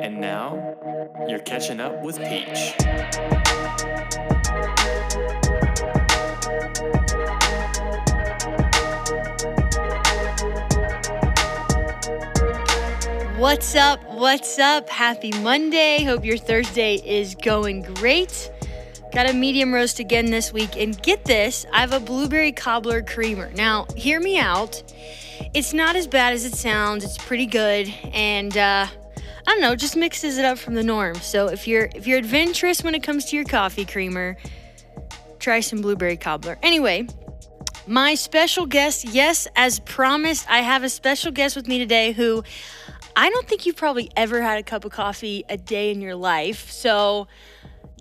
And now, you're catching up with Peach. What's up? What's up? Happy Monday. Hope your Thursday is going great. Got a medium roast again this week. And get this I have a blueberry cobbler creamer. Now, hear me out. It's not as bad as it sounds, it's pretty good. And, uh, I don't know, just mixes it up from the norm. So if you're if you're adventurous when it comes to your coffee creamer, try some blueberry cobbler. Anyway, my special guest, yes, as promised, I have a special guest with me today who I don't think you've probably ever had a cup of coffee a day in your life. So,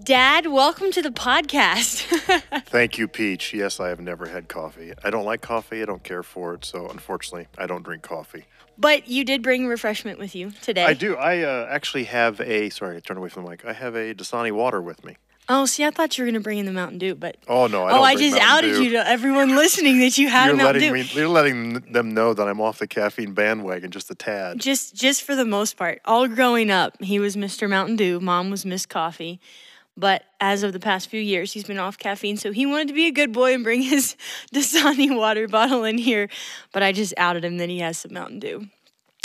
Dad, welcome to the podcast. Thank you, Peach. Yes, I have never had coffee. I don't like coffee. I don't care for it. So, unfortunately, I don't drink coffee. but you did bring refreshment with you today. I do. I uh, actually have a. Sorry, I turned away from the mic. I have a Dasani water with me. Oh, see, I thought you were going to bring in the Mountain Dew, but. Oh no! I oh, I just Mountain outed Dew. you to everyone listening that you had You're Mountain letting Dew. me. You're letting them know that I'm off the caffeine bandwagon just a tad. just just for the most part all growing up he was mr mountain dew mom was miss coffee but as of the past few years he's been off caffeine so he wanted to be a good boy and bring his dasani water bottle in here but i just outed him that he has some mountain dew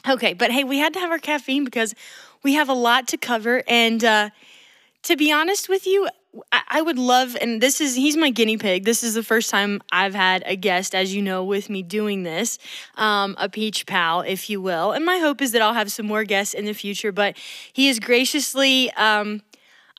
okay but hey we had to have our caffeine because we have a lot to cover and uh, to be honest with you, I, I would love, and this is, he's my guinea pig. This is the first time I've had a guest, as you know, with me doing this, um, a peach pal, if you will. And my hope is that I'll have some more guests in the future, but he is graciously, um,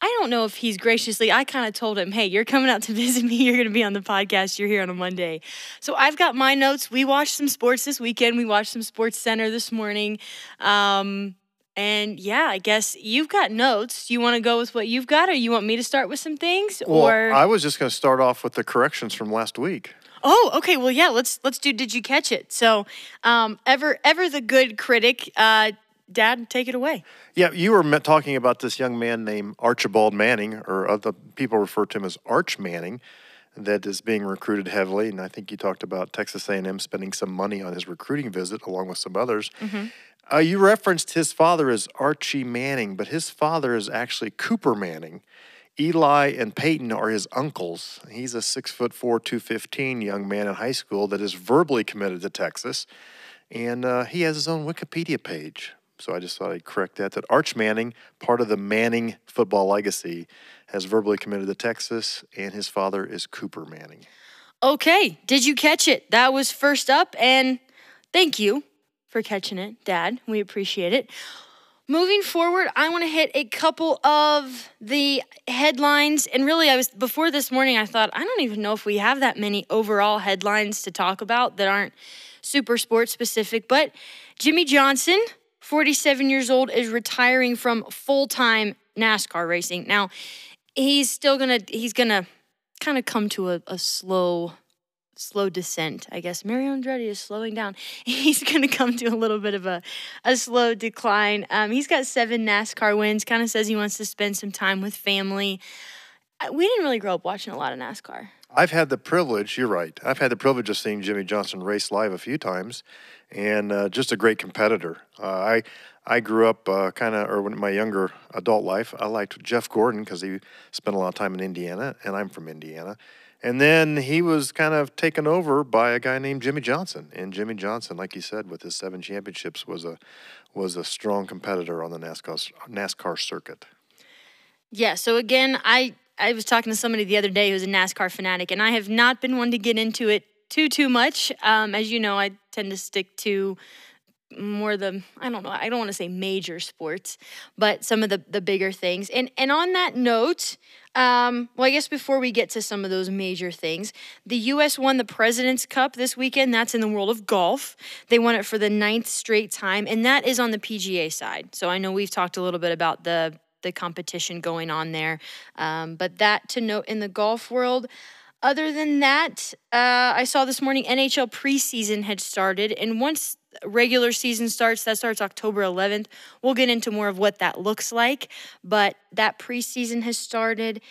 I don't know if he's graciously, I kind of told him, hey, you're coming out to visit me. You're going to be on the podcast. You're here on a Monday. So I've got my notes. We watched some sports this weekend. We watched some Sports Center this morning. Um, and yeah, I guess you've got notes. You want to go with what you've got, or you want me to start with some things? Well, or I was just going to start off with the corrections from last week. oh, okay. Well, yeah. Let's let's do. Did you catch it? So, um, ever ever the good critic, uh, Dad, take it away. Yeah, you were talking about this young man named Archibald Manning, or other people refer to him as Arch Manning, that is being recruited heavily. And I think you talked about Texas A&M spending some money on his recruiting visit, along with some others. Uh, you referenced his father as Archie Manning, but his father is actually Cooper Manning. Eli and Peyton are his uncles. He's a six foot four, two fifteen young man in high school that is verbally committed to Texas, and uh, he has his own Wikipedia page. So I just thought I'd correct that. That Arch Manning, part of the Manning football legacy, has verbally committed to Texas, and his father is Cooper Manning. Okay, did you catch it? That was first up, and thank you for catching it, Dad. We appreciate it. Moving forward, I want to hit a couple of the headlines. And really, I was before this morning, I thought, I don't even know if we have that many overall headlines to talk about that aren't super sports specific. But Jimmie Johnson, 47 years old, is retiring from full time NASCAR racing. Now, he's still gonna, he's gonna kind of come to a, a slow slow descent. I guess Mario Andretti is slowing down. He's going to come to a little bit of a, a slow decline. Um, he's got seven NASCAR wins. Kind of says he wants to spend some time with family. Uh, We didn't really grow up watching a lot of NASCAR. I've had the privilege, you're right, I've had the privilege of seeing Jimmie Johnson race live a few times and uh, just a great competitor. Uh, I I grew up uh, kind of, or in my younger adult life, I liked Jeff Gordon because he spent a lot of time in Indiana, and I'm from Indiana. And then he was kind of taken over by a guy named Jimmie Johnson. And Jimmie Johnson, like you said, with his seven championships, was a was a strong competitor on the NASCAR NASCAR circuit. Yeah, so again, I I was talking to somebody the other day who's a NASCAR fanatic, and I have not been one to get into it too too much. Um, as you know, I tend to stick to more the I don't know I don't want to say major sports, but some of the the bigger things. And and on that note, um, well, I guess before we get to some of those major things, the U.S. won the President's Cup this weekend. That's in the world of golf. They won it for the ninth straight time, and that is on the PGA side. So I know we've talked a little bit about the the competition going on there, um, but that to note in the golf world. Other than that, uh, I saw this morning NHL preseason had started, and once regular season starts, that starts October 11th. We'll get into more of what that looks like, but that preseason has started.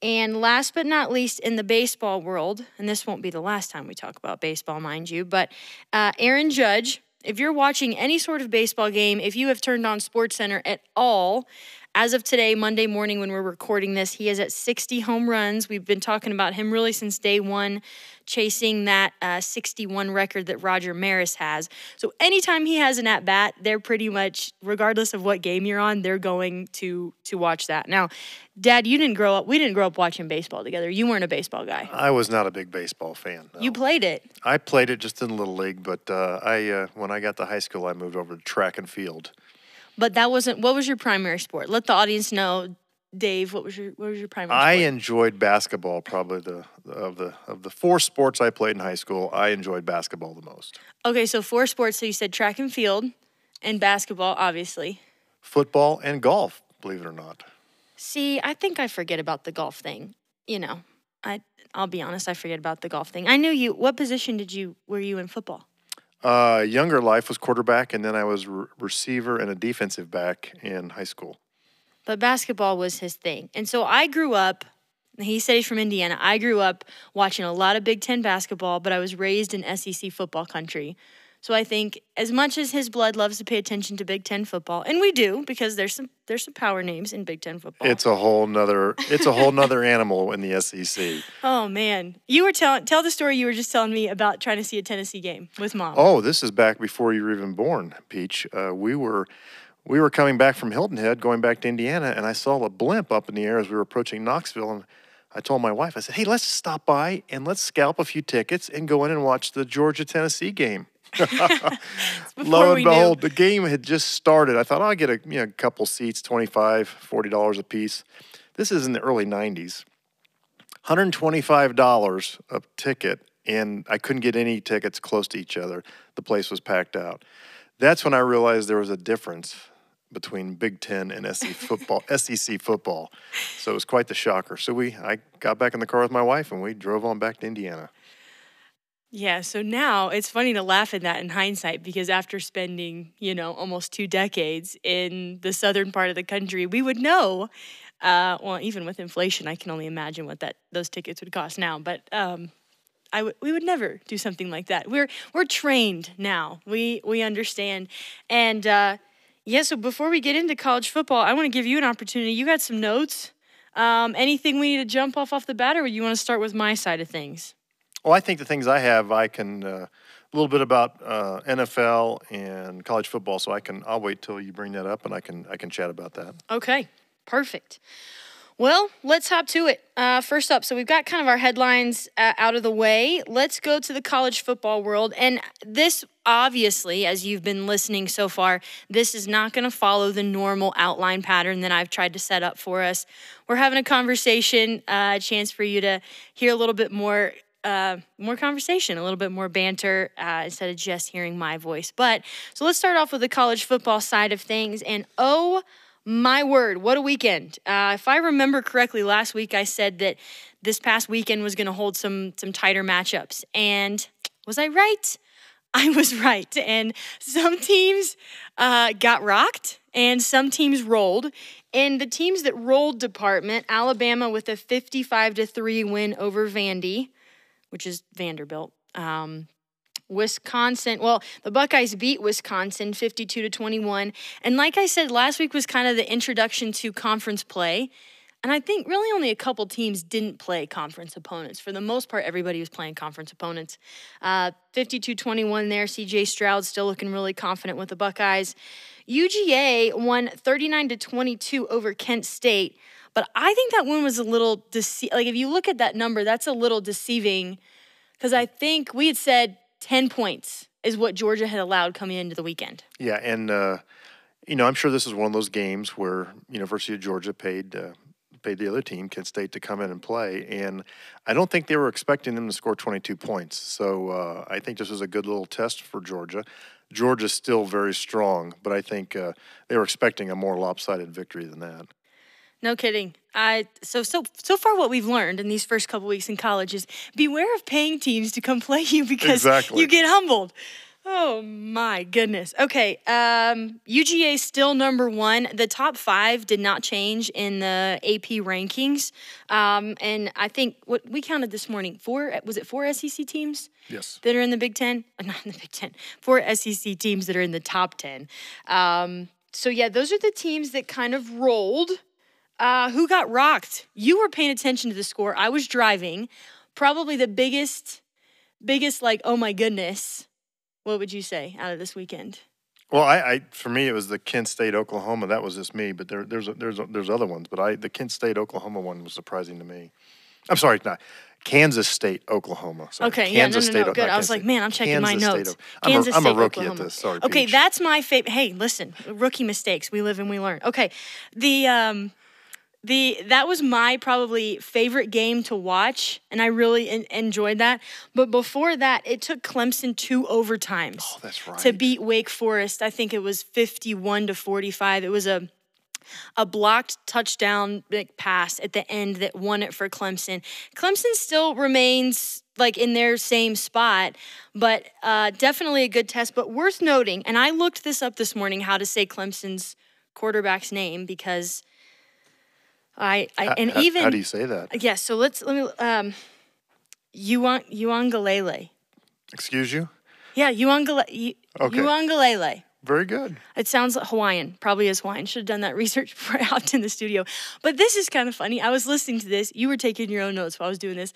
And last but not least, in the baseball world, and this won't be the last time we talk about baseball, mind you, but uh, Aaron Judge, if you're watching any sort of baseball game, if you have turned on Sports Center at all, as of today, Monday morning, when we're recording this, he is at 60 home runs. We've been talking about him really since day one, chasing that uh, 61 record that Roger Maris has. So anytime he has an at bat, they're pretty much, regardless of what game you're on, they're going to to watch that. Now, Dad, you didn't grow up. We didn't grow up watching baseball together. You weren't a baseball guy. I was not a big baseball fan. no. You played it. I played it just in little league, but uh, I uh, when I got to high school, I moved over to track and field. But that wasn't. What was your primary sport? Let the audience know, Dave. What was your What was your primary? Sport? I sport? enjoyed basketball probably the of the of the four sports I played in high school. I enjoyed basketball the most. Okay, so four sports. So you said track and field, and basketball, obviously. Football and golf, believe it or not. See, I think I forget about the golf thing. You know, I I'll be honest, I forget about the golf thing. I knew you. What position did you were you in football? Uh, younger life was quarterback, and then I was re- receiver and a defensive back in high school. But basketball was his thing. And so I grew up he said he's from Indiana. I grew up watching a lot of Big 10 basketball, but I was raised in SEC football country. So I think as much as his blood loves to pay attention to Big 10 football, and we do because there's some there's some power names in Big 10 football. It's a whole nother it's a whole nother animal in the SEC. Oh man, you were telling tell the story you were just telling me about trying to see a Tennessee game with mom. Oh, this is back before you were even born, Peach. Uh, we were we were coming back from Hilton Head, going back to Indiana, and I saw a blimp up in the air as we were approaching Knoxville. And I told my wife, I said, "Hey, let's stop by and let's scalp a few tickets and go in and watch the Georgia Tennessee game." Lo and knew. behold, the game had just started. I thought I'll get a you know, couple seats, 25 $40 a piece. This is in the early 90s. $125 a ticket, and I couldn't get any tickets close to each other. The place was packed out. That's when I realized there was a difference between Big Ten and SEC football. SEC football. So it was quite the shocker. So we, I got back in the car with my wife, and we drove on back to Indiana. Yeah, so now it's funny to laugh at that in hindsight because after spending, you know, almost two decades in the southern part of the country, we would know. Uh, well, even with inflation, I can only imagine what that those tickets would cost now. But um, I w- we would never do something like that. We're we're trained now. We we understand, and uh, yeah. So before we get into college football, I want to give you an opportunity. You got some notes. Um, anything we need to jump off off the bat, or you want to start with my side of things? Well, I think the things I have, I can uh, a little bit about uh, NFL and college football. So I can, I'll wait till you bring that up, and I can, I can chat about that. Okay, perfect. Well, let's hop to it. Uh, first up, so we've got kind of our headlines uh, out of the way. Let's go to the college football world. And this, obviously, as you've been listening so far, this is not going to follow the normal outline pattern that I've tried to set up for us. We're having a conversation, uh, a chance for you to hear a little bit more uh, more conversation, a little bit more banter uh, instead of just hearing my voice. But so let's start off with the college football side of things. And oh my word, what a weekend! Uh, if I remember correctly, last week I said that this past weekend was going to hold some some tighter matchups, and was I right? I was right. And some teams uh, got rocked and some teams rolled. In the teams that rolled department, Alabama with a 55 to 3 win over Vandy, which is Vanderbilt. Um, Wisconsin, well, the Buckeyes beat Wisconsin 52 to 21. And like I said, last week was kind of the introduction to conference play. And I think really only a couple teams didn't play conference opponents. For the most part, everybody was playing conference opponents. Uh, 52 21 there. CJ Stroud still looking really confident with the Buckeyes. UGA won 39 to 22 over Kent State. But I think that one was a little dece- like if you look at that number, that's a little deceiving because I think we had said 10 points is what Georgia had allowed coming into the weekend. Yeah, and uh, you know, I'm sure this is one of those games where University of Georgia paid uh, paid the other team, Kent State, to come in and play, and I don't think they were expecting them to score 22 points. So uh, I think this was a good little test for Georgia. Georgia's still very strong, but I think uh, they were expecting a more lopsided victory than that. No kidding. I so so so far what we've learned in these first couple weeks in college is beware of paying teams to come play you because Exactly. you get humbled. Oh my goodness. Okay. Um, UGA still number one. The top five did not change in the AP rankings. Um, and I think what we counted this morning, four was it four SEC teams Yes. that are in the Big Ten? Not in the Big Ten. Four SEC teams that are in the top ten. Um, so yeah, those are the teams that kind of rolled. Uh, who got rocked? You were paying attention to the score. I was driving. Probably the biggest, biggest like, oh my goodness. What would you say out of this weekend? Well, I, I for me it was the Kent State Oklahoma. That was just me, but there, there's there's there's other ones. But I the Kent State Oklahoma one was surprising to me. I'm sorry, not Kansas State Oklahoma. Sorry. Okay, yeah, no, Kansas no, State, no, good. I was Kansas like, man, I'm checking my Kansas State notes. O- I'm, Kansas a, I'm State, a rookie Oklahoma. at this. Sorry. Okay, Peach. that's my favorite. Hey, listen, rookie mistakes. We live and we learn. Okay, the um, the that was my probably favorite game to watch, and I really en- enjoyed that. But before that, it took Clemson two overtimes Oh, that's right. to beat Wake Forest. I think it was fifty-one to forty-five. It was a a blocked touchdown pass at the end that won it for Clemson. Clemson still remains like in their same spot, but uh, definitely a good test. But worth noting, and I looked this up this morning how to say Clemson's quarterback's name because I, I How- and how- even how do you say that? yes. so let's let me um, Yuan Uiagalelei. Excuse you. Yeah, Uiagalelei. Okay. Uiagalelei. Very good. It sounds like Hawaiian, probably is Hawaiian. Should have done that research before I hopped in the studio. But this is kind of funny. I was listening to this. You were taking your own notes while I was doing this.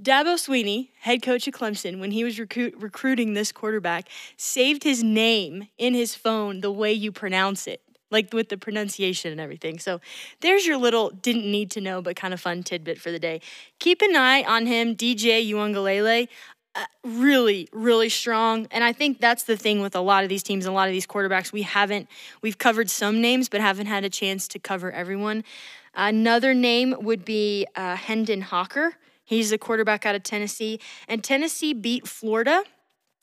Dabo Swinney, head coach of Clemson, when he was recruit, recruiting this quarterback, saved his name in his phone the way you pronounce it, like with the pronunciation and everything. So there's your little didn't need to know, but kind of fun tidbit for the day. Keep an eye on him, DJ Uiagalelei uh, really, really strong. And I think that's the thing with a lot of these teams, and a lot of these quarterbacks. We haven't, we've covered some names, but haven't had a chance to cover everyone. Another name would be uh, Hendon Hooker. He's a quarterback out of Tennessee. And Tennessee beat Florida.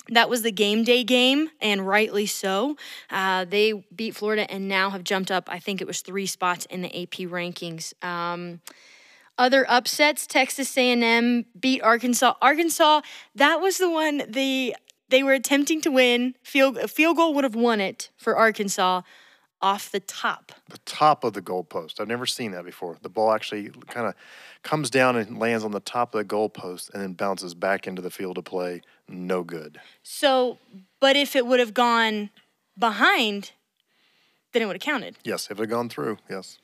That was the game day game, and rightly so. Uh, they beat Florida and now have jumped up, I think it was three spots in the AP rankings. Um, other upsets, Texas A&M beat Arkansas. Arkansas, that was the one they they were attempting to win. Field field goal would have won it for Arkansas off the top. The top of the goalpost. I've never seen that before. The ball actually kind of comes down and lands on the top of the goalpost and then bounces back into the field of play. No good. So, but if it would have gone behind, then it would have counted. Yes, if it had gone through, yes.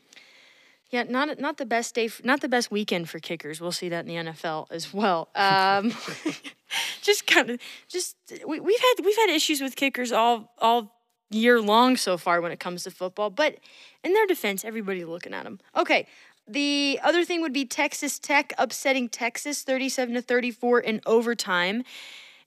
Yeah, not not the best day, not the best weekend for kickers. We'll see that in the NFL as well. Um, just kind of, just we, we've had we've had issues with kickers all all year long so far when it comes to football. But in their defense, everybody looking at them. Okay, the other thing would be Texas Tech upsetting Texas thirty-seven to thirty-four in overtime.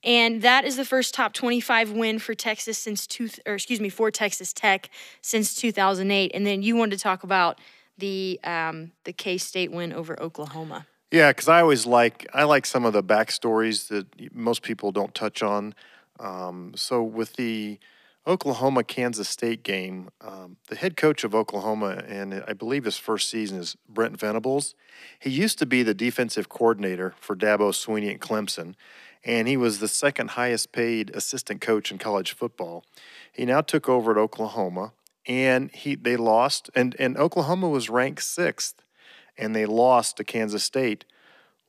And that is the first top 25 win for Texas since two, or excuse me, for Texas Tech since 2008. And then you wanted to talk about the um, the K State win over Oklahoma. Yeah, because I always like I like some of the backstories that most people don't touch on. Um, so with the Oklahoma Kansas State game, um, the head coach of Oklahoma, and I believe his first season is Brent Venables. He used to be the defensive coordinator for Dabo Swinney at Clemson, and he was the second highest paid assistant coach in college football. He now took over at Oklahoma, and he they lost, and and Oklahoma was ranked sixth and they lost to Kansas State.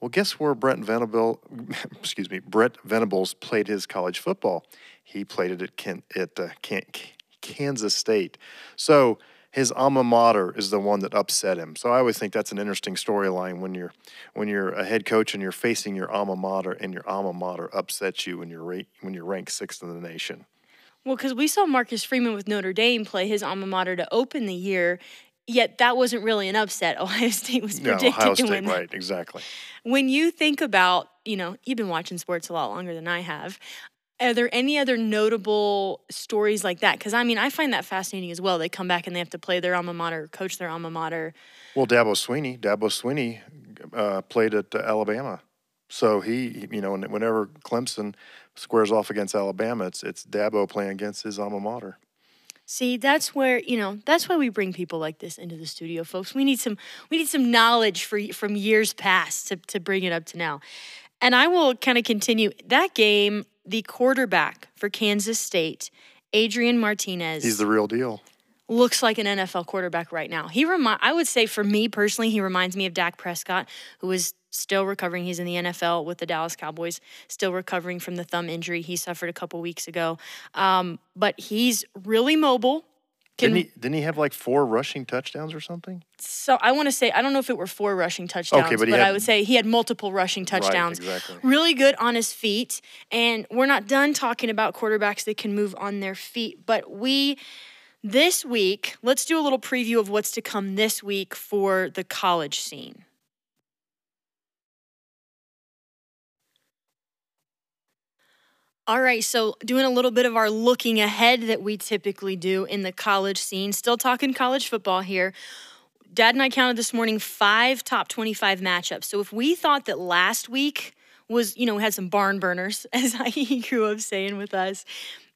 Well, guess where Brent Venable, excuse me, Brent Venables played his college football? He played it at at uh, Kansas State. So his alma mater is the one that upset him. So I always think that's an interesting storyline when you're when you're a head coach and you're facing your alma mater and your alma mater upsets you when you're when you're ranked sixth in the nation. Well, because we saw Marcus Freeman with Notre Dame play his alma mater to open the year, yet that wasn't really an upset. Ohio State was No, predicted Ohio to State, win. right? Exactly. When you think about, you know, you've been watching sports a lot longer than I have. Are there any other notable stories like that? Because I mean, I find that fascinating as well. They come back and they have to play their alma mater, coach their alma mater. Well, Dabo Swinney, Dabo Swinney uh, played at uh, Alabama, so he, you know, whenever Clemson squares off against Alabama, it's it's Dabo playing against his alma mater. See, that's where you know that's why we bring people like this into the studio, folks. We need some we need some knowledge for from years past to to bring it up to now. And I will kind of continue that game. The quarterback for Kansas State, Adrian Martinez, He's the real deal. looks like an NFL quarterback right now. He remind I would say for me personally, he reminds me of Dak Prescott, who is still recovering. He's in the NFL with the Dallas Cowboys, still recovering from the thumb injury he suffered a couple weeks ago. Um, but he's really mobile. Can, Didn't he, didn't he have like four rushing touchdowns or something? so I want to say I don't know if it were four rushing touchdowns, but but, he I would say he had multiple rushing touchdowns. exactly. Really good on his feet, and we're not done talking about quarterbacks that can move on their feet, but we this week let's do a little preview of what's to come this week for the college scene. All right, so doing a little bit of our looking ahead that we typically do in the college scene. Still talking college football here. Dad and I counted this morning five top 25 matchups. So if we thought that last week was, you know, had some barn burners, as I grew up saying with us,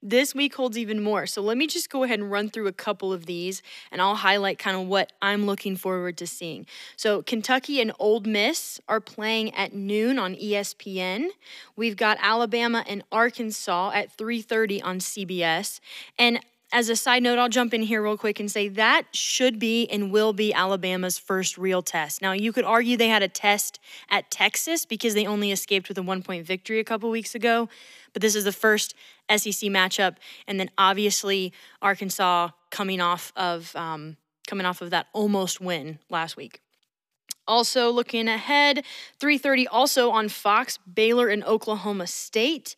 this week holds even more. So let me just go ahead and run through a couple of these and I'll highlight kind of what I'm looking forward to seeing. So Kentucky and Ole Miss are playing at noon on ESPN. We've got Alabama and Arkansas at 3:30 on CBS. And as a side note, I'll jump in here real quick and say that should be and will be Alabama's first real test. Now, you could argue they had a test at Texas because they only escaped with a one point victory a couple weeks ago, but this is the first SEC matchup. And then obviously, Arkansas coming off of. Um, coming off of that almost win last week. Also looking ahead, 3:30 also on Fox, Baylor and Oklahoma State.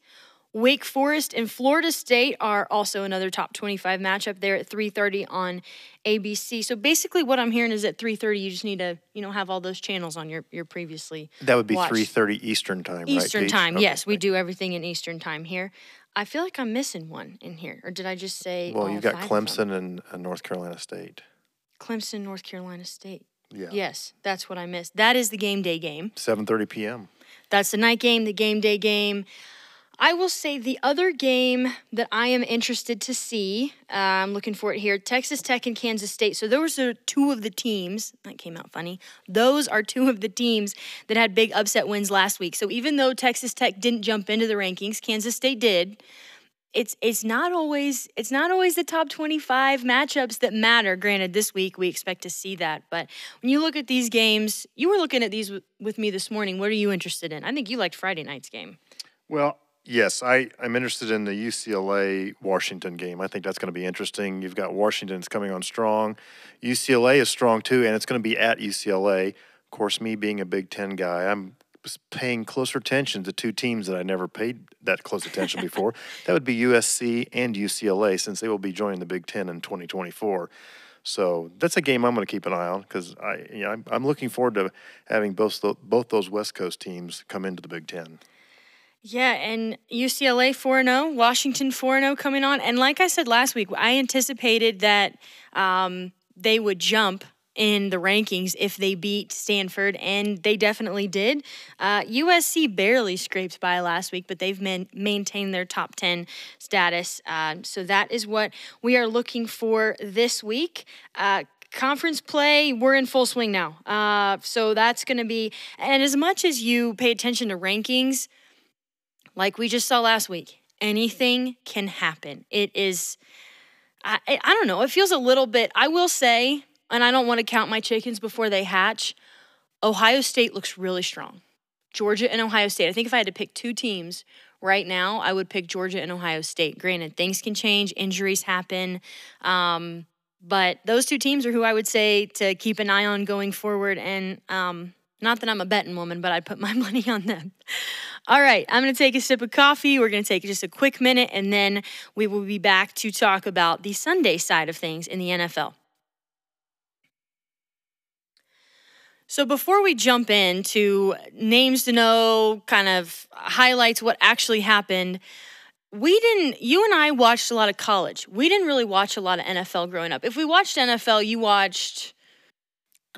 Wake Forest and Florida State are also another top 25 matchup there at 3:30 on ABC. So basically what I'm hearing is at 3:30 you just need to, you know, have all those channels on your your previously That would be watched. 3:30 Eastern time, right? Eastern Paige? time. Okay, Yes, we do everything in Eastern time here. I feel like I'm missing one in here. Or did I just say. Well, oh, you've got five of them? Clemson and, and North Carolina State. Clemson, North Carolina State. Yeah. Yes, that's what I missed. That is the game day game. 7:30 p.m. That's the night game, the game day game. I will say the other game that I am interested to see, uh, I'm looking for it here Texas Tech and Kansas State. So those are two of the teams, that came out funny. Those are two of the teams that had big upset wins last week. So even though Texas Tech didn't jump into the rankings, Kansas State did. It's it's not always it's not always the top 25 matchups that matter. Granted, this week we expect to see that, but when you look at these games, you were looking at these w- with me this morning. What are you interested in? I think you liked Friday night's game. Well, yes, I, I'm interested in the UCLA Washington game. I think that's going to be interesting. You've got Washington's coming on strong. UCLA is strong too, and it's going to be at UCLA. Of course, me being a Big Ten guy, I'm paying closer attention to two teams that I never paid that close attention before. that would be USC and UCLA, since they will be joining the Big Ten in 2024. So that's a game I'm going to keep an eye on because I, you know, I'm, I'm looking forward to having both tho- both those West Coast teams come into the Big Ten. Yeah, and UCLA 4 0, Washington 4 0 coming on. And like I said last week, I anticipated that um, they would jump in the rankings if they beat Stanford, and they definitely did. Uh, USC barely scraped by last week, but they've man- maintained their top 10 status. Uh, so that is what we are looking for this week. Uh, conference play, we're in full swing now. Uh, so that's going to be, and as much as you pay attention to rankings, like we just saw last week, anything can happen. It is, I, I don't know, it feels a little bit, I will say, and I don't want to count my chickens before they hatch, Ohio State looks really strong. Georgia and Ohio State. I think if I had to pick two teams right now, I would pick Georgia and Ohio State. Granted, things can change, injuries happen. Um, but those two teams are who I would say to keep an eye on going forward. And um, not that I'm a betting woman, but I'd put my money on them. All right, I'm going to take a sip of coffee. We're going to take just a quick minute, and then we will be back to talk about the Sunday side of things in the NFL. So before we jump into names to know, kind of highlights what actually happened, we didn't you and I watched a lot of college. We didn't really watch a lot of NFL growing up. If we watched NFL, you watched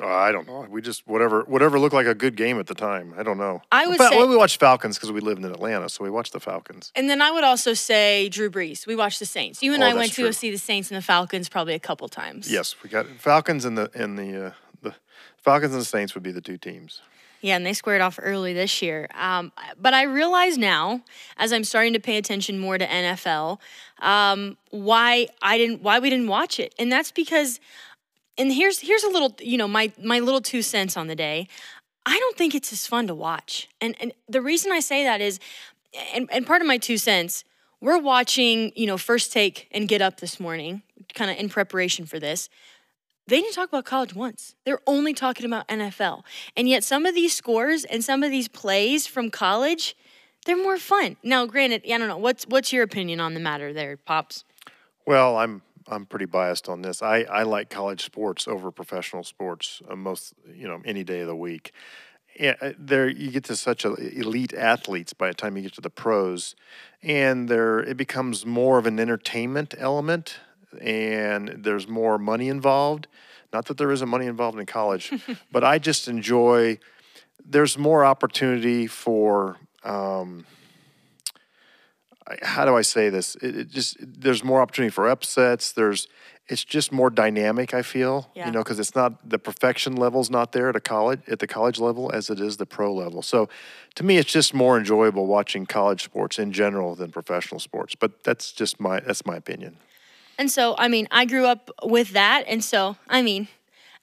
Uh, I don't know. We just whatever whatever looked like a good game at the time. I don't know. I would Fa- say- well, we watched Falcons because we lived in Atlanta, so we watched the Falcons. and then I would also say Drew Brees. We watched the Saints. You and Oh, I went to go see the Saints and the Falcons probably a couple times. Yes, we got Falcons and the and the uh, the Falcons and the Saints would be the two teams. Yeah, and they squared off early this year. Um, but I realize now, as I'm starting to pay attention more to NFL, um, why I didn't, why we didn't watch it, and that's because, and here's here's a little, you know, my my little two cents on the day. I don't think it's as fun to watch, and and the reason I say that is, and and part of my two cents, we're watching, you know, first take and get up this morning, kind of in preparation for this they didn't talk about college once. They're only talking about NFL. And yet some of these scores and some of these plays from college, they're more fun. Now, granted, I don't know. What's what's your opinion on the matter there, Pops? Well, I'm I'm pretty biased on this. I, I like college sports over professional sports uh, most you know any day of the week. Yeah, uh, there you get to such a, elite athletes by the time you get to the pros, and there it becomes more of an entertainment element and there's more money involved. Not that there isn't money involved in college, but I just enjoy. There's more opportunity for. Um, how do I say this? It, it, just there's more opportunity for upsets. There's it's just more dynamic. I feel yeah. you know because it's not the perfection level's not there at a college at the college level as it is the pro level. So to me, it's just more enjoyable watching college sports in general than professional sports. But that's just my that's my opinion. And so, I mean, I grew up with that. And so, I mean,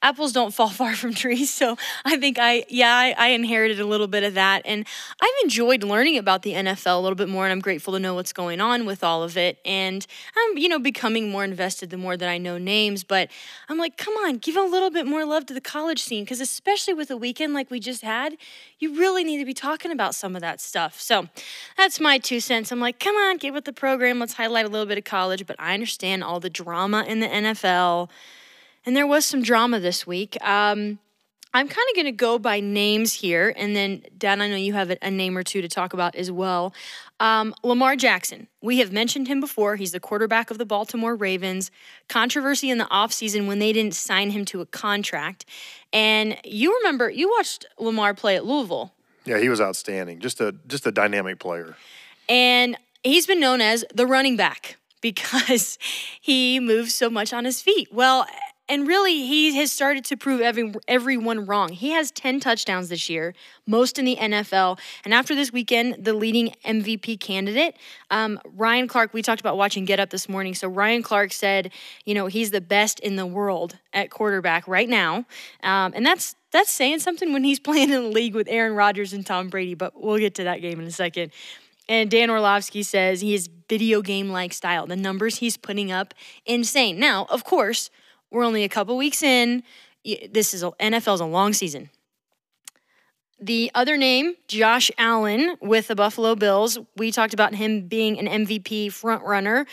apples don't fall far from trees. So I think I, yeah, I, I, inherited a little bit of that. And I've enjoyed learning about the NFL a little bit more. And I'm grateful to know what's going on with all of it. And I'm, you know, becoming more invested the more that I know names. But I'm like, come on, give a little bit more love to the college scene. Because especially with a weekend like we just had, you really need to be talking about some of that stuff. So that's my two cents. I'm like, come on, get with the program. Let's highlight a little bit of college. But I understand all the drama in the NFL and there was some drama this week. Um, I'm kind of going to go by names here, and then Dan, I know you have a, name or two to talk about as well. Um, Lamar Jackson, we have mentioned him before. He's the quarterback of the Baltimore Ravens. Controversy in the offseason when they didn't sign him to a contract. And you remember, you watched Lamar play at Louisville. Yeah, he was outstanding. Just a just a dynamic player. And he's been known as the running back because he moves so much on his feet. Well, and really, he has started to prove every, everyone wrong. He has 10 touchdowns this year, most in the NFL. And after this weekend, the leading MVP candidate, um, Ryan Clark, we talked about watching Get Up this morning. So Ryan Clark said, you know, he's the best in the world at quarterback right now. Um, and that's that's saying something when he's playing in the league with Aaron Rodgers and Tom Brady, but we'll get to that game in a second. And Dan Orlovsky says he is video game like style. The numbers he's putting up, insane. Now, of course, we're only a couple weeks in. This is a, NFL's a long season. The other name, Josh Allen with the Buffalo Bills. We talked about him being an MVP front runner.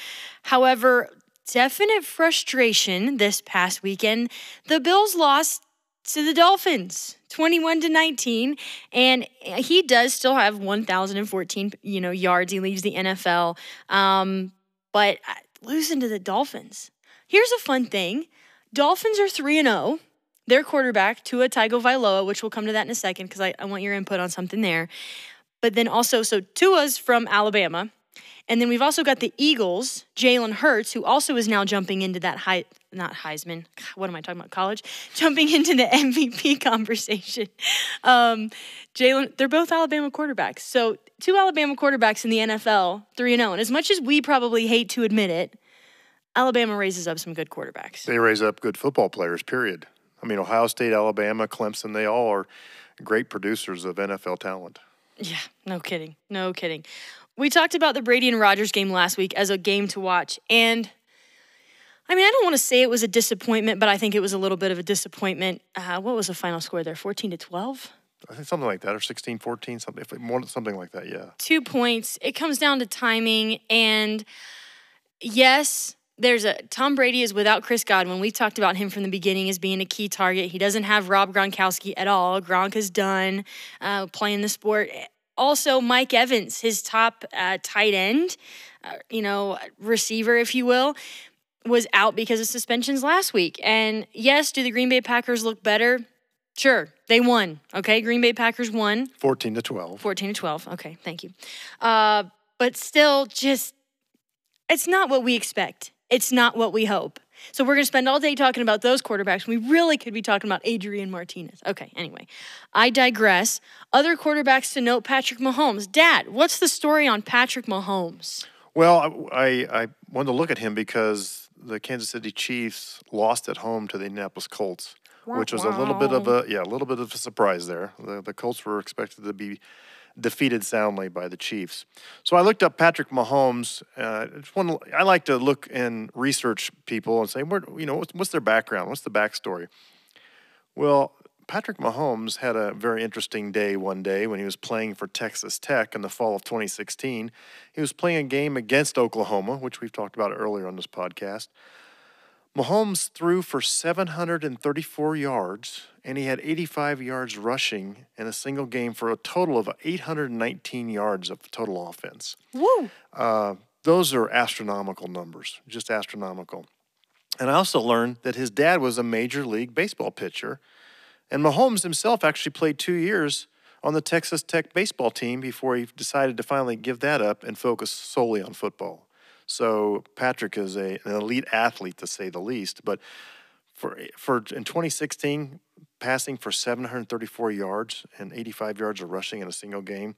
However, definite frustration this past weekend. The Bills lost to the Dolphins 21 to 19 and he does still have 1014 you know yards he leads the NFL um, but uh, losing to the Dolphins here's a fun thing Dolphins are 3 and 0. Their quarterback, Tua Tagovailoa, which we'll come to that in a second because I, I want your input on something there. But then also, so Tua's from Alabama. And then we've also got the Eagles, Jalen Hurts, who also is now jumping into that high, not Heisman, what am I talking about, college? Jumping into the MVP conversation. Um, Jalen, they're both Alabama quarterbacks. So two Alabama quarterbacks in the NFL, 3 0. And as much as we probably hate to admit it, Alabama raises up some good quarterbacks. They raise up good football players, period. I mean, Ohio State, Alabama, Clemson, they all are great producers of NFL talent. Yeah, no kidding. No kidding. We talked about the Brady and Rodgers game last week as a game to watch. And I mean, I don't want to say it was a disappointment, but I think it was a little bit of a disappointment. Uh, what was the final score there? 14 to 12? I think something like that, or 16, 14, something, more, something like that, yeah. Two points. It comes down to timing. And yes, there's a Tom Brady is without Chris Godwin. We talked about him from the beginning as being a key target. He doesn't have Rob Gronkowski at all. Gronk is done uh, playing the sport. Also, Mike Evans, his top uh, tight end, uh, you know, receiver, if you will, was out because of suspensions last week. And yes, do the Green Bay Packers look better? Sure, they won. Okay, Green Bay Packers won. 14 to 12. 14 to 12. Okay, thank you. Uh, but still, just, it's not what we expect it's not what we hope. So we're going to spend all day talking about those quarterbacks. We really could be talking about Adrian Martinez. Okay, anyway, I digress. Other quarterbacks to note Patrick Mahomes. Dad, what's the story on Patrick Mahomes? Well, I, I wanted to look at him because the Kansas City Chiefs lost at home to the Indianapolis Colts, which was a little bit of a yeah, a little bit of a surprise there. The, the Colts were expected to be defeated soundly by the Chiefs. So I looked up Patrick Mahomes. Uh, one I like to look and research people and say, where, you know, what's, what's their background? What's the backstory? Well, Patrick Mahomes had a very interesting day one day when he was playing for Texas Tech in the fall of 2016. He was playing a game against Oklahoma, which we've talked about earlier on this podcast. Mahomes threw for 734 yards, and he had 85 yards rushing in a single game for a total of 819 yards of total offense. Woo! Uh, those are astronomical numbers, just astronomical. And I also learned that his dad was a major league baseball pitcher, and Mahomes himself actually played two years on the Texas Tech baseball team before he decided to finally give that up and focus solely on football. So Patrick is a, an elite athlete to say the least. But for for in 2016, passing for 734 yards and 85 yards of rushing in a single game.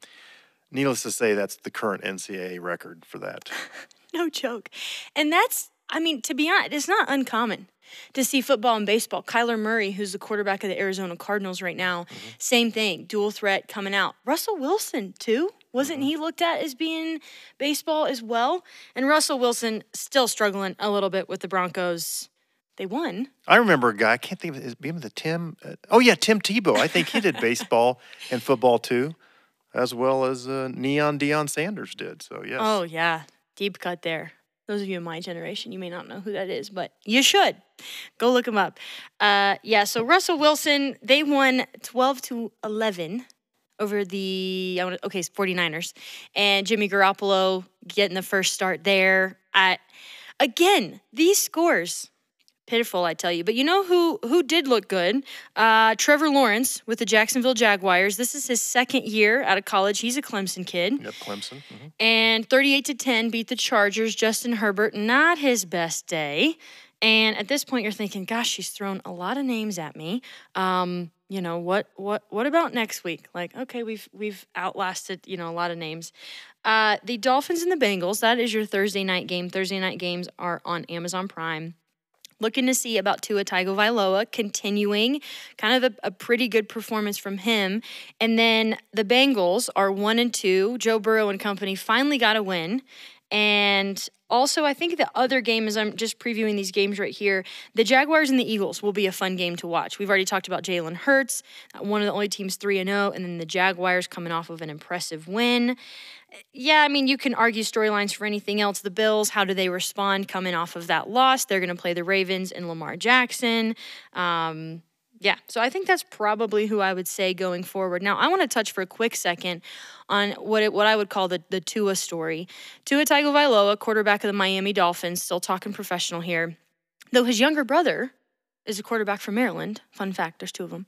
Needless to say, that's the current NCAA record for that. no joke. And that's, I mean, to be honest, it's not uncommon to see football and baseball. Kyler Murray, who's the quarterback of the Arizona Cardinals right now, mm-hmm. same thing, dual threat coming out. Russell Wilson, too. Wasn't mm-hmm. he looked at as being baseball as well? And Russell Wilson still struggling a little bit with the Broncos. They won. I remember a guy. I can't think of his name. The Tim. Uh, oh yeah, Tim Tebow. I think he did baseball and football too, as well as uh, Neon Deion Sanders did. So yes. Oh yeah, deep cut there. Those of you in my generation, you may not know who that is, but you should go look him up. Uh, yeah. So Russell Wilson, they won twelve to eleven over the I want okay 49ers and Jimmy Garoppolo getting the first start there. I, again, these scores pitiful, I tell you. But you know who who did look good? Uh, Trevor Lawrence with the Jacksonville Jaguars. This is his second year out of college. He's a Clemson kid. Yep, Clemson. Mm-hmm. And 38 to 10 beat the Chargers. Justin Herbert, not his best day. And at this point, you're thinking, gosh, she's thrown a lot of names at me. Um, you know what what what about next week like okay we've we've outlasted you know a lot of names uh the dolphins and the bengals that is your thursday night game thursday night games are on amazon prime looking to see about Tua Tagovailoa continuing kind of a, a, pretty good performance from him. And then the Bengals are one and two. Joe Burrow and company finally got a win. And also, I think the other game, as I'm just previewing these games right here, the Jaguars and the Eagles will be a fun game to watch. We've already talked about Jalen Hurts, uh, one of the only teams 3 and 0, and then the Jaguars coming off of an impressive win. Yeah, I mean, you can argue storylines for anything else. The Bills, how do they respond coming off of that loss? They're going to play the Ravens and Lamar Jackson. Um, yeah, so I think that's probably who I would say going forward. Now, I want to touch for a quick second on what it, what I would call the the Tua story. Tua Tagovailoa, quarterback of the Miami Dolphins, still talking professional here. Though his younger brother is a quarterback from Maryland. Fun fact: there's two of them.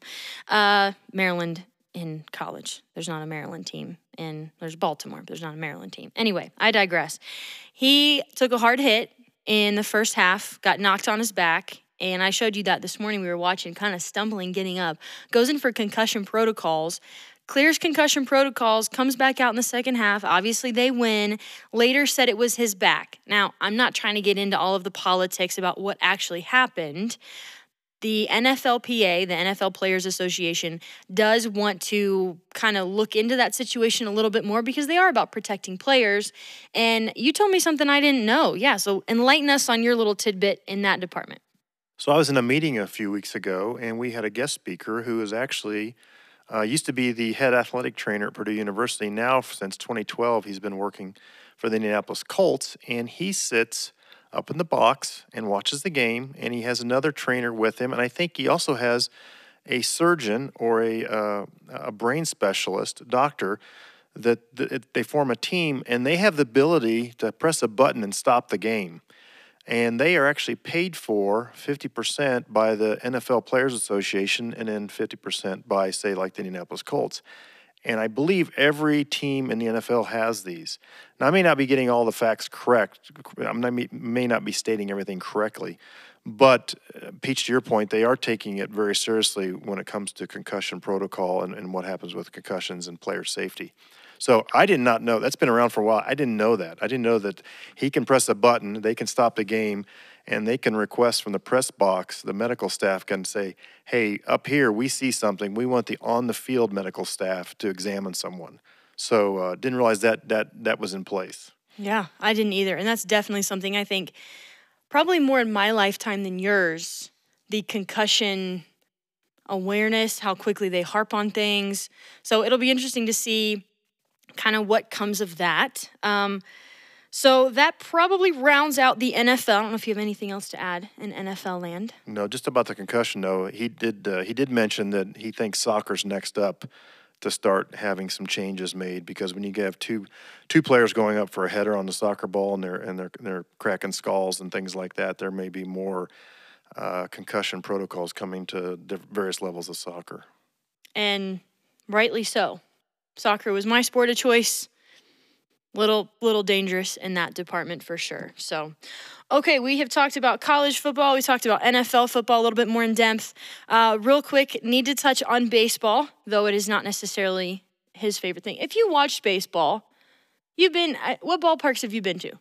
Uh, Maryland in college. There's not a Maryland team, and there's Baltimore. But there's not a Maryland team. Anyway, I digress. He took a hard hit in the first half, got knocked on his back, and I showed you that this morning. We were watching, kind of stumbling, getting up, goes in for concussion protocols, clears concussion protocols, comes back out in the second half. Obviously, they win. Later said it was his back. Now, I'm not trying to get into all of the politics about what actually happened. The NFLPA, the NFL Players Association, does want to kind of look into that situation a little bit more because they are about protecting players. And you told me something I didn't know. Yeah, so enlighten us on your little tidbit in that department. So I was in a meeting a few weeks ago, and we had a guest speaker who is actually uh, used to be the head athletic trainer at Purdue University. Now, since 2012, he's been working for the Indianapolis Colts, and he sits up in the box and watches the game. And he has another trainer with him, and I think he also has a surgeon or a uh, a brain specialist, doctor. That, that they form a team, and they have the ability to press a button and stop the game and they are actually paid for 50% by the NFL Players Association and then 50% by, say, like the Indianapolis Colts. And I believe every team in the NFL has these. Now, I may not be getting all the facts correct. I may, not be stating everything correctly. But, uh, Peach, to your point, they are taking it very seriously when it comes to concussion protocol and, and what happens with concussions and player safety. So I did not know. That's been around for a while. I didn't know that. I didn't know that he can press a button, they can stop the game, and they can request from the press box, the medical staff can say, hey, up here, we see something. We want the on the field medical staff to examine someone. So uh, didn't realize that that that was in place. Yeah, I didn't either. And that's definitely something I think probably more in my lifetime than yours. The concussion awareness, how quickly they harp on things. So it'll be interesting to see kind of what comes of that. Um, so that probably rounds out the NFL. I don't know if you have anything else to add in NFL land. No, just about the concussion though. He did uh, he did mention that he thinks soccer's next up to start having some changes made because when you have two two players going up for a header on the soccer ball and they're and they're they're cracking skulls and things like that, there may be more uh, concussion protocols coming to various levels of soccer. And rightly so. Soccer was my sport of choice little little dangerous in that department for sure. So, okay, we have talked about college football. We talked about NFL football a little bit more in depth. Uh, real quick, need to touch on baseball, though it is not necessarily his favorite thing. If you watched baseball, you've been uh, what ballparks have you been to?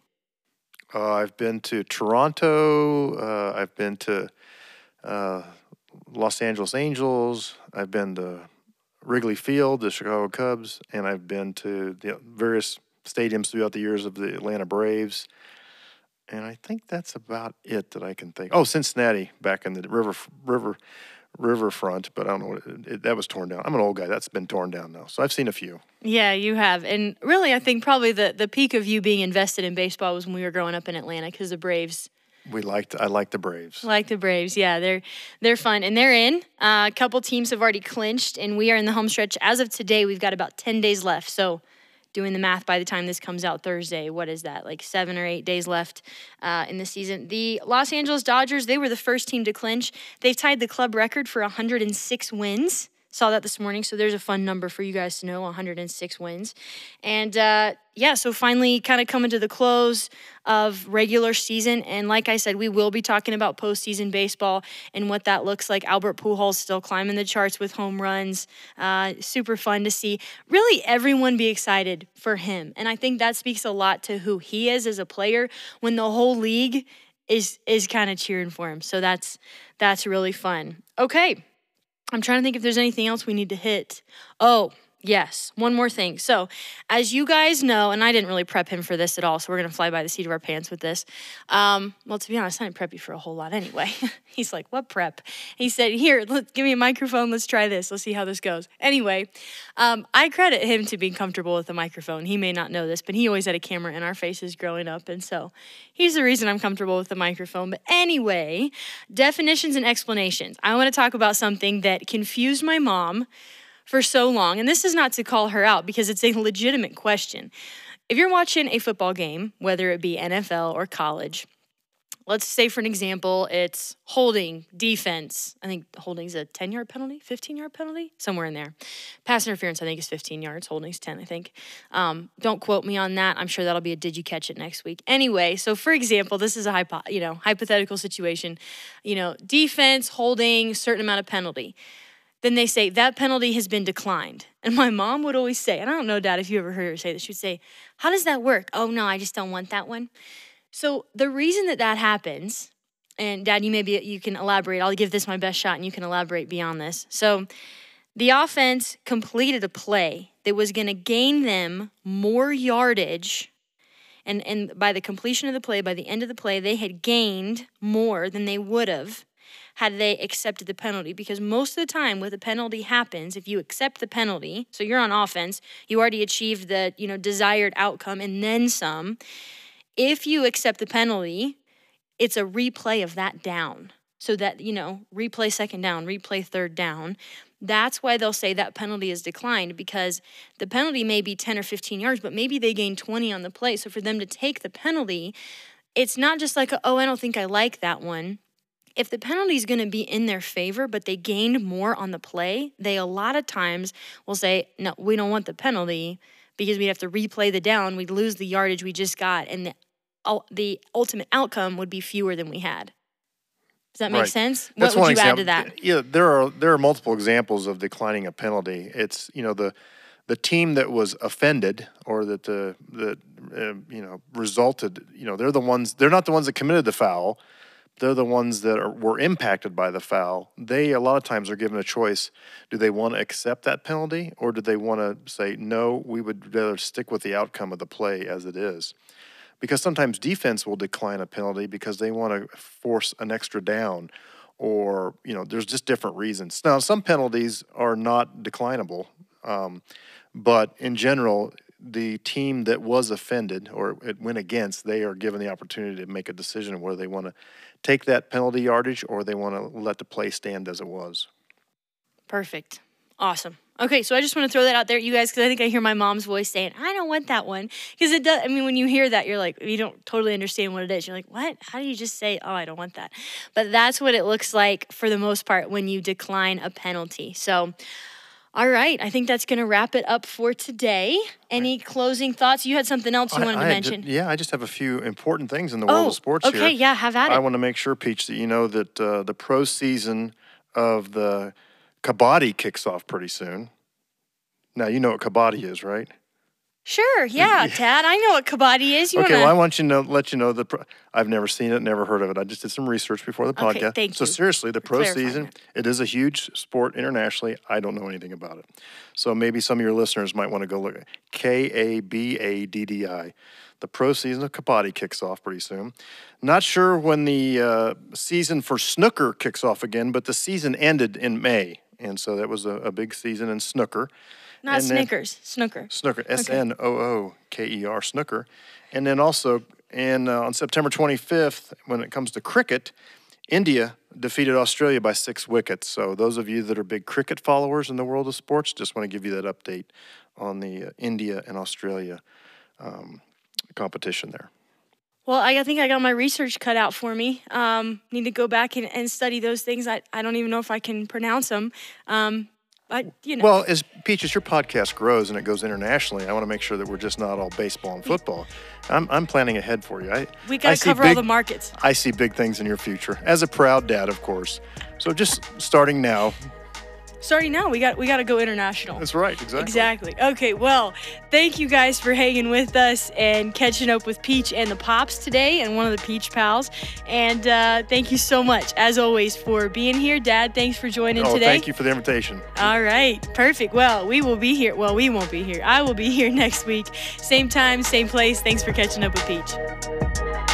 Uh, I've been to Toronto. Uh, I've been to uh, Los Angeles Angels. I've been to Wrigley Field, the Chicago Cubs, and I've been to the various stadiums throughout the years of the Atlanta Braves. And I think that's about it that I can think. Oh, Cincinnati back in the river river riverfront, but I don't know what it, it, that was torn down. I'm an old guy. That's been torn down now. So I've seen a few. Yeah, you have. And really, I think probably the the peak of you being invested in baseball was when we were growing up in Atlanta because the Braves. We liked. I like the Braves. Like the Braves, yeah, they're they're fun and they're in. Uh, a couple teams have already clinched, and we are in the home stretch. As of today, we've got about ten days left. So doing the math by the time this comes out Thursday. What is that? Like seven or eight days left uh, in the season. The Los Angeles Dodgers, they were the first team to clinch. They've tied the club record for 106 wins. Saw that this morning, so there's a fun number for you guys to know 106 wins. And uh, yeah, so finally kind of coming to the close of regular season. And like I said, we will be talking about postseason baseball and what that looks like. Albert Pujols still climbing the charts with home runs. Uh, super fun to see. Really, everyone be excited for him. And I think that speaks a lot to who he is as a player when the whole league is is kind of cheering for him. So that's that's really fun. Okay. I'm trying to think if there's anything else we need to hit. Oh, Yes, one more thing. So, as you guys know, and I didn't really prep him for this at all, so we're gonna fly by the seat of our pants with this. Um, well, to be honest, I didn't prep you for a whole lot anyway. He's like, "What prep?" He said, "Here, let, give me a microphone. Let's try this. Let's see how this goes." Anyway, um, I credit him to being comfortable with the microphone. He may not know this, but he always had a camera in our faces growing up, and so he's the reason I'm comfortable with the microphone. But anyway, definitions and explanations. I want to talk about something that confused my mom for so long. And this is not to call her out because it's a legitimate question. If you're watching a football game, whether it be NFL or college, let's say for an example, it's holding, defense. I think holding's a 10 yard penalty, 15 yard penalty, somewhere in there. Pass interference, I think, is 15 yards. Holding's 10, I think. Um, don't quote me on that. I'm sure that'll be a did you catch it next week. Anyway, so for example, this is a hypo, you know, hypothetical situation. You know, defense, holding, certain amount of penalty then they say that penalty has been declined. And my mom would always say, and I don't know, Dad, if you ever heard her say this, she would say, How does that work? Oh, no, I just don't want that one. So the reason that that happens, and Dad, you maybe you can elaborate. I'll give this my best shot, and you can elaborate beyond this. So the offense completed a play that was going to gain them more yardage. And, and by the completion of the play, by the end of the play, they had gained more than they would have had they accepted the penalty. Because most of the time what the penalty happens if you accept the penalty so you're on offense you already achieved the you know desired outcome and then some. If you accept the penalty it's a replay of that down. So that you know replay second down replay third down. That's why they'll say that penalty is declined because the penalty may be 10 or 15 yards but maybe they gain 20 on the play. So for them to take the penalty it's not just like oh i don't think i like that one if the penalty is going to be in their favor, but they gained more on the play, they a lot of times will say, no, we don't want the penalty because we'd have to replay the down. We'd lose the yardage we just got, and the, the ultimate outcome would be fewer than we had. Does that make Right. sense? That's what would you add example. to that? Yeah, there are there are multiple examples of declining a penalty. It's you know the the team that was offended or that the that uh, you know resulted. You know they're the ones. They're not the ones that committed the foul. They're the ones that are, were impacted by the foul. They a lot of times are given a choice: do they want to accept that penalty or do they want to say no? We would rather stick with the outcome of the play as it is because sometimes defense will decline a penalty because they want to force an extra down or you know there's just different reasons now some penalties are not declinable um, but in general the team that was offended or it went against they are given the opportunity to make a decision whether they want to take that penalty yardage or they want to let the play stand as it was Perfect. Awesome. Okay, so I just want to throw that out there, you guys, because I think I hear my mom's voice saying, "I don't want that one," because it does. I mean, when you hear that, you're like, you don't totally understand what it is. You're like, "What? How do you just say, oh, I don't want that?" But that's what it looks like for the most part when you decline a penalty. So. All right, I think that's going to wrap it up for today. Any closing thoughts? You had something else you I- wanted I to had ju- mention. yeah i just have a few important things in the world oh, of sports okay, here yeah, have at it. I want to make sure, Peach, that you know that uh, the pro season of the kabaddi kicks off pretty soon. Now you know what kabaddi is, right? Sure, yeah, Dad, I know what kabaddi is. You know, okay, wanna, well, I want you to know, let you know the. Pro- I've never seen it, never heard of it. I just did some research before the Okay, podcast. thank so you seriously, the pro season, that. it is a huge sport internationally. I don't know anything about it, so maybe some of your listeners might want to go look at K A B A D D I. The pro season of kabaddi kicks off pretty soon. Not sure when the uh, season for snooker kicks off again, but the season ended in May, and so that was a, a big season in snooker. Not and then- Snickers, snooker. Snooker, S N O O K E R, snooker. And then also, in, uh, on September 25th, when it comes to cricket, India defeated Australia by six wickets. So, those of you that are big cricket followers in the world of sports, just want to give you that update on the uh, India and Australia um, competition there. Well, I think I got my research cut out for me. Um, need to go back and, and study those things. I, I don't even know if I can pronounce them. Um, you know. Well, as Peach, as your podcast grows and it goes internationally, I want to make sure that we're just not all baseball and football. I'm, I'm planning ahead for you. I, we got to cover all the markets. I see big things in your future as a proud dad, of course. So just starting now. Starting now, we got we got to go international. That's right, exactly. Exactly. Okay, well, thank you guys for hanging with us and catching up with Peach and the Pops today and one of the Peach Pals. And uh, thank you so much, as always, for being here. Dad, thanks for joining Oh, today. thank you for the invitation. All right, perfect. Well, we will be here. Well, we won't be here. I will be here next week. Same time, same place. Thanks for catching up with Peach.